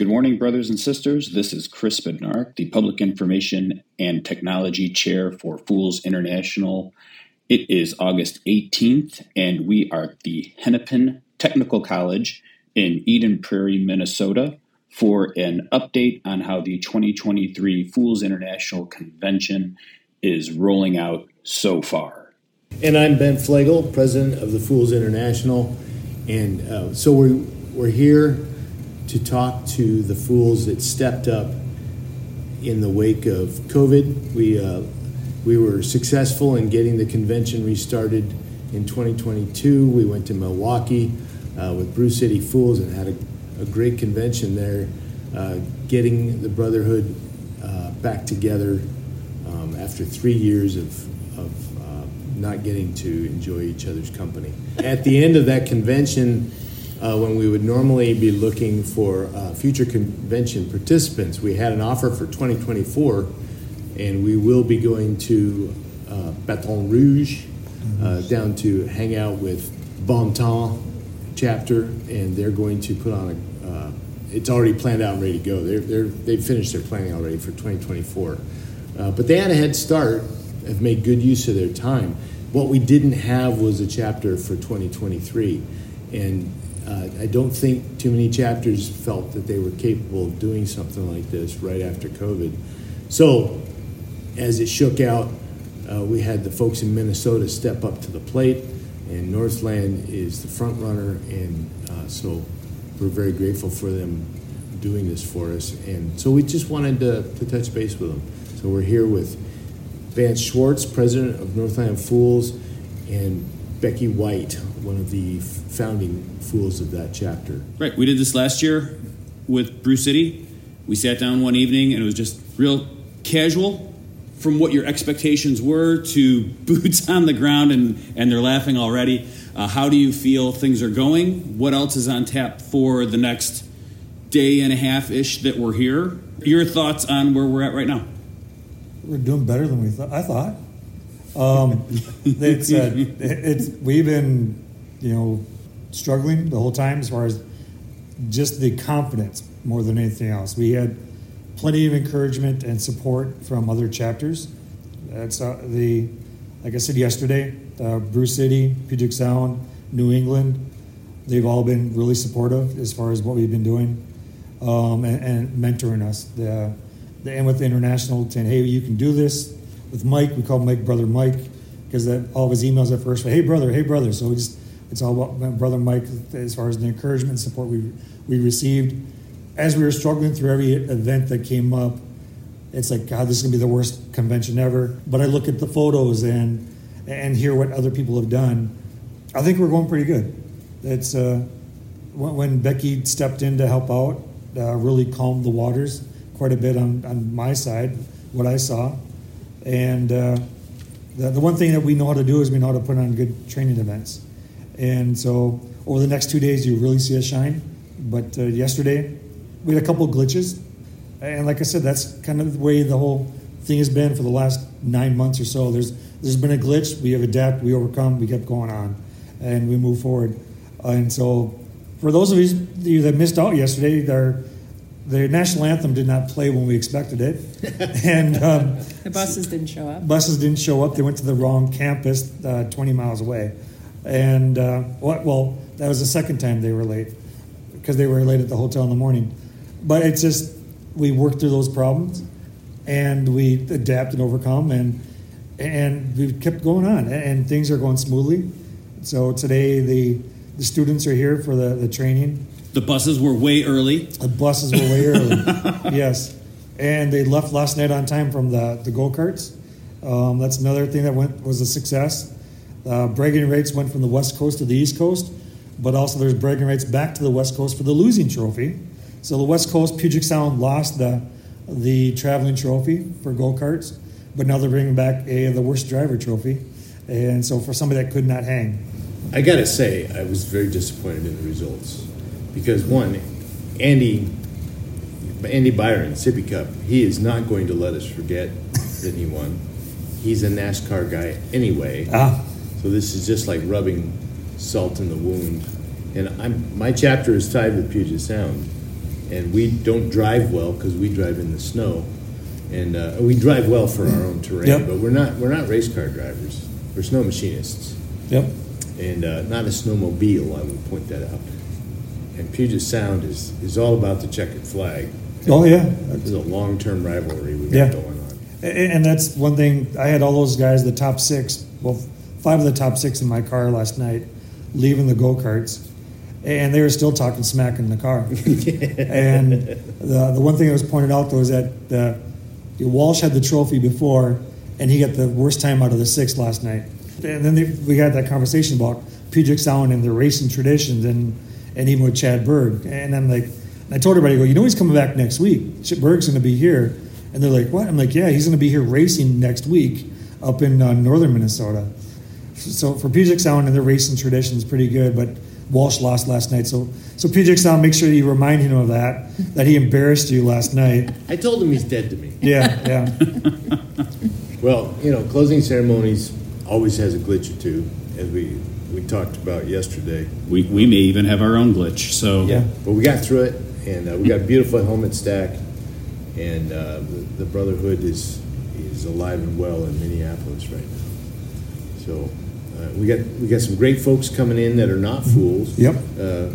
Good morning, brothers and sisters. This is Chris Bednarek, the Public Information and Technology Chair for Fools International. It is August 18th, and we are at the Hennepin Technical College in Eden Prairie, Minnesota, for an update on how the 2023 Fools International Convention is rolling out so far. And I'm Ben Fleagle, president of the Fools International. And uh, so we're, we're here to talk to the fools that stepped up in the wake of COVID. We, uh, we were successful in getting the convention restarted in 2022. We went to Milwaukee uh, with Brew City Fools and had a, a great convention there, uh, getting the Brotherhood uh, back together um, after three years of, of uh, not getting to enjoy each other's company. At the end of that convention, uh, when we would normally be looking for uh, future convention participants. We had an offer for 2024, and we will be going to uh, Baton Rouge uh, down to hang out with Bon Temps chapter, and they're going to put on a. Uh, it's already planned out and ready to go. They're, they're, they've finished their planning already for 2024. Uh, but they had a head start, have made good use of their time. What we didn't have was a chapter for 2023. And uh, I don't think too many chapters felt that they were capable of doing something like this right after COVID. So, as it shook out, uh, we had the folks in Minnesota step up to the plate, and Northland is the front runner, and uh, so we're very grateful for them doing this for us. And so we just wanted to, to touch base with them. So we're here with Vance Schwartz, president of Northland Fools, and Becki White, one of the founding fools of that chapter. Right. We did this last year with Brew City. We sat down one evening and it was just real casual from what your expectations were to boots on the ground and, and they're laughing already. Uh, how do you feel things are going? What else is on tap for the next day and a half ish that we're here? Your thoughts on where we're at right now? We're doing better than we thought. I thought. Um, it's, uh, it's we've been, you know, struggling the whole time as far as just the confidence more than anything else. We had plenty of encouragement and support from other chapters. That's uh, the, like I said yesterday, uh, Brew City, Puget Sound, New England. They've all been really supportive as far as what we've been doing um, and, and, mentoring us. The, the, and with the international saying, hey, you can do this. With Mike, we call Mike Brother Mike because all of his emails at first were, hey, brother, hey, brother. So we just it's all about my brother Mike as far as the encouragement and support we we received as we were struggling through every event that came up. It's like God, this is gonna be the worst convention ever. But I look at the photos and and hear what other people have done. I think we're going pretty good. It's uh, when, when Becki stepped in to help out, uh, really calmed the waters quite a bit on, on my side, what I saw, and. Uh, the, the one thing that we know how to do is we know how to put on good training events. And so over the next two days, you really see us shine. But uh, yesterday, we had a couple of glitches. And like I said, that's kind of the way the whole thing has been for the last nine months or so. There's there's been a glitch. We have adapted. We overcome. We kept going on, and we move forward. Uh, and so, for those of you that missed out yesterday, their the national anthem did not play when we expected it, and um, the buses didn't show up. Buses didn't show up. They went to the wrong campus, uh, 20 miles away. And uh, well, that was the second time they were late because they were late at the hotel in the morning. But it's just we worked through those problems and we adapt and overcome and and we've kept going on and things are going smoothly. So today the the students are here for the, the training. The buses were way early. The buses were way early. yes, and they left last night on time from the the go karts. Um, that's another thing that went was a success. Uh, bragging rights went from the West Coast to the East Coast, but also there's bragging rights back to the West Coast for the losing trophy. So the West Coast, Puget Sound lost the the traveling trophy for go karts, but now they're bringing back a the worst driver trophy, and so for somebody that could not hang. I gotta say, I was very disappointed in the results because one, Andy, Andy Byron, Sippy Cup, he is not going to let us forget that he won. He's a NASCAR guy anyway. Ah. So this is just like rubbing salt in the wound. And I'm, my chapter is tied with Puget Sound. and we don't drive well because we drive in the snow, and uh, we drive well for our own terrain. Yep. But we're not we're not race car drivers. We're snow machinists, Yep. and uh, not a snowmobile. I will point that out. And Puget Sound is is all about the checkered flag. Oh yeah. There's a long term rivalry we got Yeah. going on. And that's one thing. I had all those guys, the top six, well, five of the top six in my car last night, leaving the go karts, and they were still talking smack in the car. and the the one thing that was pointed out though is that uh, Walsh had the trophy before, and he got the worst time out of the six last night. And then they, we had that conversation about Puget Sound and the racing traditions, and and even with Chad Berg. And I'm like, I told everybody, I go, you know, he's coming back next week. Berg's going to be here. And they're like, what? I'm like, yeah, he's going to be here racing next week up in uh, northern Minnesota. So for Puget Sound and their racing tradition is pretty good, but Walsh lost last night. So so Puget Sound, make sure you remind him of that, that he embarrassed you last night. I told him he's dead to me. Yeah, yeah. Well, you know, closing ceremonies always has a glitch or two, as we we talked about yesterday. We, we may even have our own glitch. So Yeah. But we got through it, and uh, we got a beautiful helmet stack, and uh, the, the Brotherhood is is alive and well in Minneapolis right now. So uh, we got we got some great folks coming in that are not fools. Yep. Uh,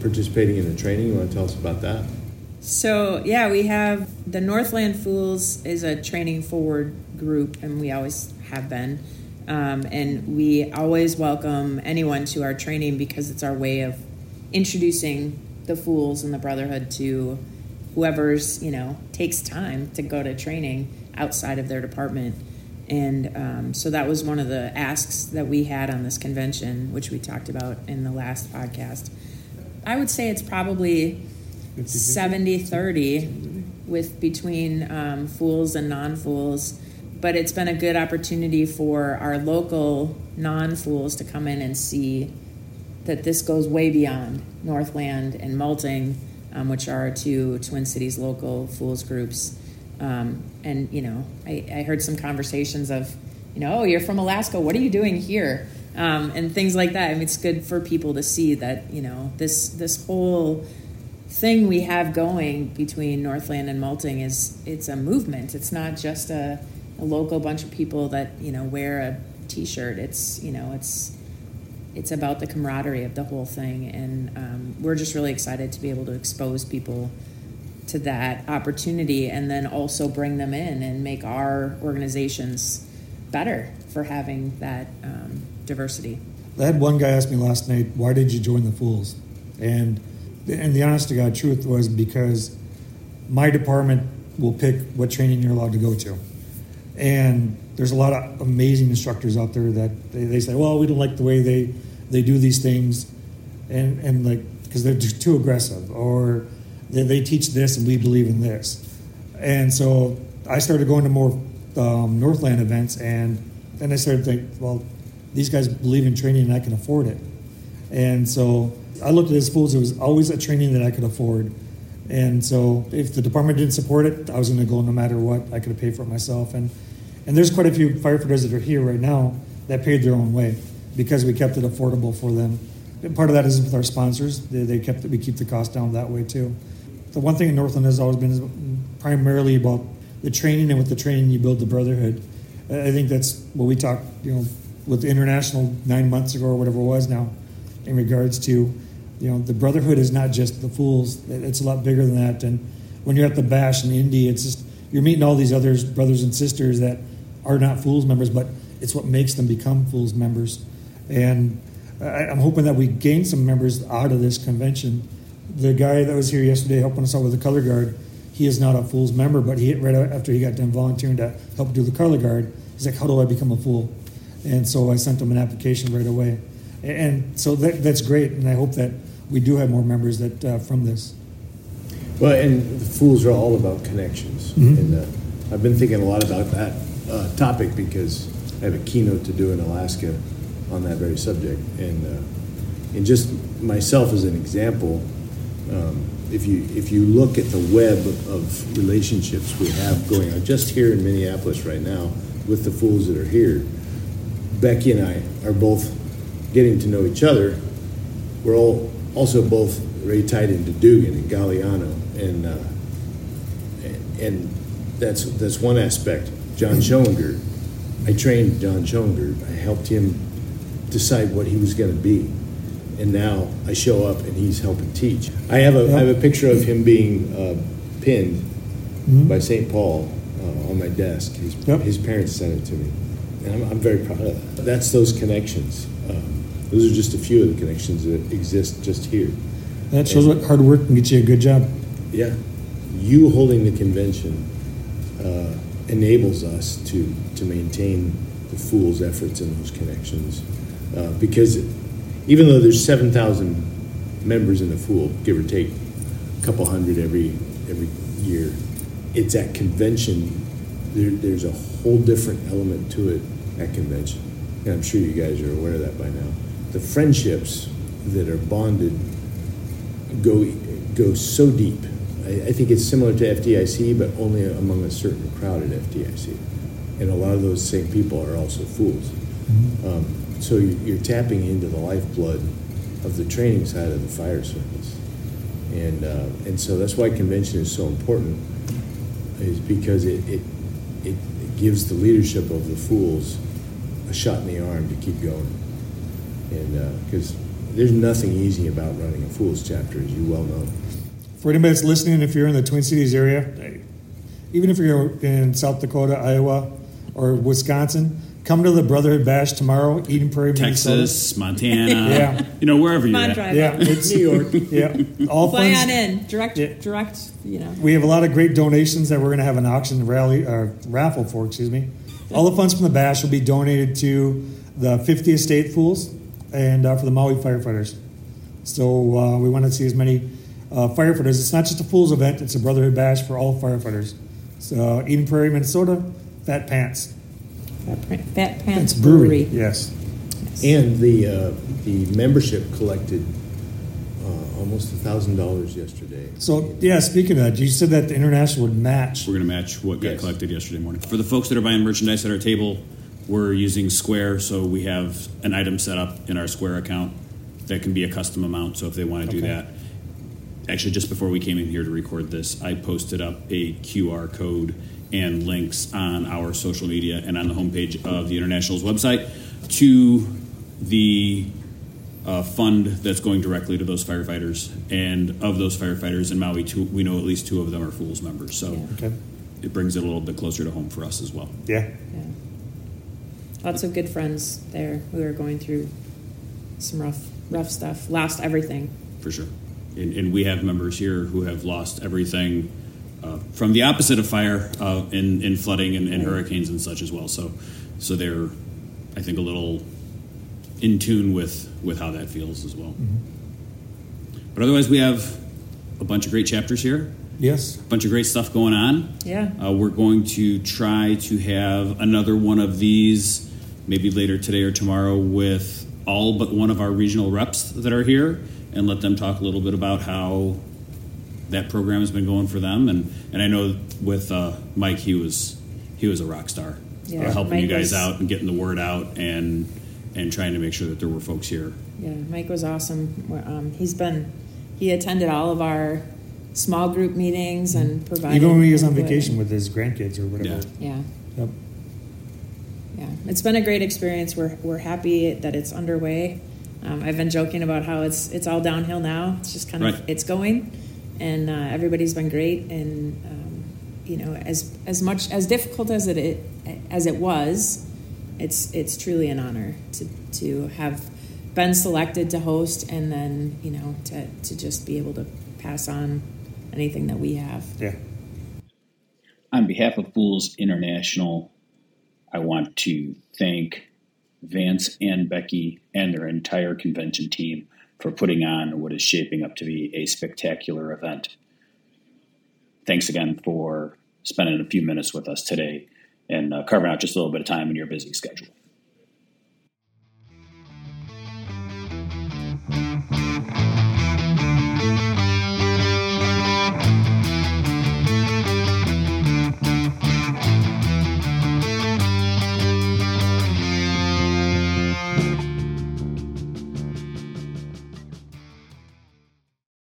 participating in the training. You want to tell us about that? So yeah, we have the Northland Fools is a training forward group, and we always have been. Um, and we always welcome anyone to our training because it's our way of introducing the Fools and the Brotherhood to whoever's you know takes time to go to training outside of their department. And um, so that was one of the asks that we had on this convention, which we talked about in the last podcast. I would say it's probably 70 30 with between um, fools and non-fools. But it's been a good opportunity for our local non-fools to come in and see that this goes way beyond northland and malting um, which are two twin cities local fools groups um, and you know I, I heard some conversations of you know oh you're from alaska what are you doing here um, and things like that I mean, it's good for people to see that you know this this whole thing we have going between Northland and Malting is it's a movement. It's not just a, a local bunch of people that you know wear a T-shirt. It's you know it's it's about the camaraderie of the whole thing, and um, we're just really excited to be able to expose people to that opportunity, and then also bring them in and make our organizations better for having that um, diversity. I had one guy ask me last night, "Why did you join the Fools?" And and the honest to God truth was because my department will pick what training you're allowed to go to, and there's a lot of amazing instructors out there that they, they say, "Well, we don't like the way they they do these things," and and like because they're too aggressive, or they, teach this and we believe in this, and so I started going to more um, Northland events, and then I started thinking, well, these guys believe in training and I can afford it. And so I looked at it as. It was always a training that I could afford. And so if the department didn't support it, I was going to go no matter what. I could have paid for it myself. And and there's quite a few firefighters that are here right now that paid their own way because we kept it affordable for them. And part of that is with our sponsors. They, they kept we keep the cost down that way too. The one thing in Northland has always been primarily about the training and with the training you build the brotherhood. I think that's what we talked, you know, with the international nine months ago or whatever it was now, in regards to, you know, the brotherhood is not just the fools. It's a lot bigger than that. And when you're at the bash in Indy, it's just you're meeting all these others, brothers and sisters that are not fools members, but it's what makes them become fools members. And I, I'm hoping that we gain some members out of this convention. The guy that was here yesterday helping us out with the color guard, he is not a fool's member, but he right after he got done volunteering to help do the color guard, he's like, "How do I become a fool?" And so I sent him an application right away, and so that, that's great. And I hope that we do have more members that uh, from this. Well, and the fools are all about connections, Mhm. and uh, I've been thinking a lot about that uh, topic because I have a keynote to do in Alaska on that very subject, and uh, and just myself as an example, um, if you if you look at the web of relationships we have going on just here in Minneapolis right now with the fools that are here, Becki and I are both getting to know each other. We're all also both very tied into Dugan and Galliano, and uh, and that's that's one aspect. John Schoeninger, I trained John Schoeninger. I helped him decide what he was going to be, and now I show up and he's helping teach. I have a I have a picture of him being uh, pinned Mm-hmm. by St. Paul uh, on my desk. His, Yep. his parents sent it to me, and I'm, I'm very proud of that. That's those connections. Um, those are just a few of the connections that exist just here. That shows what hard work can get you a good job. Yeah, you holding the convention uh, enables us to to maintain the fool's efforts in those connections, uh, because even though there's seven thousand members in the fool, give or take a couple hundred every every year, it's at convention. There, there's a whole different element to it at convention, and I'm sure you guys are aware of that by now. The friendships that are bonded go go so deep. I, I think it's similar to FDIC, but only among a certain crowd at FDIC, and a lot of those same people are also fools. Um, so you- you're tapping into the lifeblood of the training side of the fire service, and uh, and so that's why convention is so important, is because it it, it gives the leadership of the fools a shot in the arm to keep going, and because. there's nothing easy about running a Fools chapter, as you well know. For anybody that's listening, if you're in the Twin Cities area, even if you're in South Dakota, Iowa, or Wisconsin, come to the Brotherhood Bash tomorrow, Eden Prairie, Texas, Montana, Yeah. you know, wherever you're on, at. drive Yeah, it's New York. Yeah, all Fly funds. on in. Direct, Yeah. direct. You know. We have a lot of great donations that we're going to have an auction rally uh, raffle for. Excuse me. All the funds from the bash will be donated to the 50th State Fools and uh, for the Maui firefighters. So uh, we want to see as many uh, firefighters. It's not just a Fools event; it's a Brotherhood Bash for all firefighters. So Eden Prairie, Minnesota, Fat Pants. Fat, Pants It's brewery. Brewery. Yes. And the uh, the membership collected uh, almost a thousand dollars yesterday. So yeah, speaking of that, you said that the international would match. We're going to match what got Yes. collected yesterday morning. For the folks that are buying merchandise at our table, we're using Square, so we have an item set up in our Square account that can be a custom amount. So if they want to do Okay. that, actually, just before we came in here to record this, I posted up a QR code and links on our social media and on the homepage of the International's website to the uh, fund that's going directly to those firefighters. And of those firefighters in Maui, two, we know at least two of them are Fools members. So Yeah. Okay. it brings it a little bit closer to home for us as well. Yeah. Yeah. Lots of good friends there who are going through some rough, rough stuff. Lost everything. for sure. And, and we have members here who have lost everything uh, from the opposite of fire uh, in, in flooding and, and hurricanes and such as well. So, so they're, I think, a little in tune with, with how that feels as well. But otherwise, we have a bunch of great chapters here, Yes. a bunch of great stuff going on. Yeah. Uh, we're going to try to have another one of these maybe later today or tomorrow with all but one of our regional reps that are here and let them talk a little bit about how that program has been going for them. And, and I know with uh, Mike, he was he was a rock star, Yeah, uh, helping Mike you guys was- out and getting the word out and and trying to make sure that there were folks here. Yeah, Mike was awesome. Um, he's been, he attended all of our small group meetings and provided. Even when he was on vacation with his grandkids or whatever. Yeah. Yeah, Yep. yeah. It's been a great experience. We're, we're happy that it's underway. Um, I've been joking about how it's it's all downhill now. It's just kind of Right. it's going, and uh, everybody's been great. And um, you know, as as much as difficult as it, it as it was, it's it's truly an honor to to have been selected to host, and then you know to to just be able to pass on anything that we have. Yeah. On behalf of Fools International, I want to thank Vance and Becki and their entire convention team for putting on what is shaping up to be a spectacular event. Thanks again for spending a few minutes with us today and uh, carving out just a little bit of time in your busy schedule.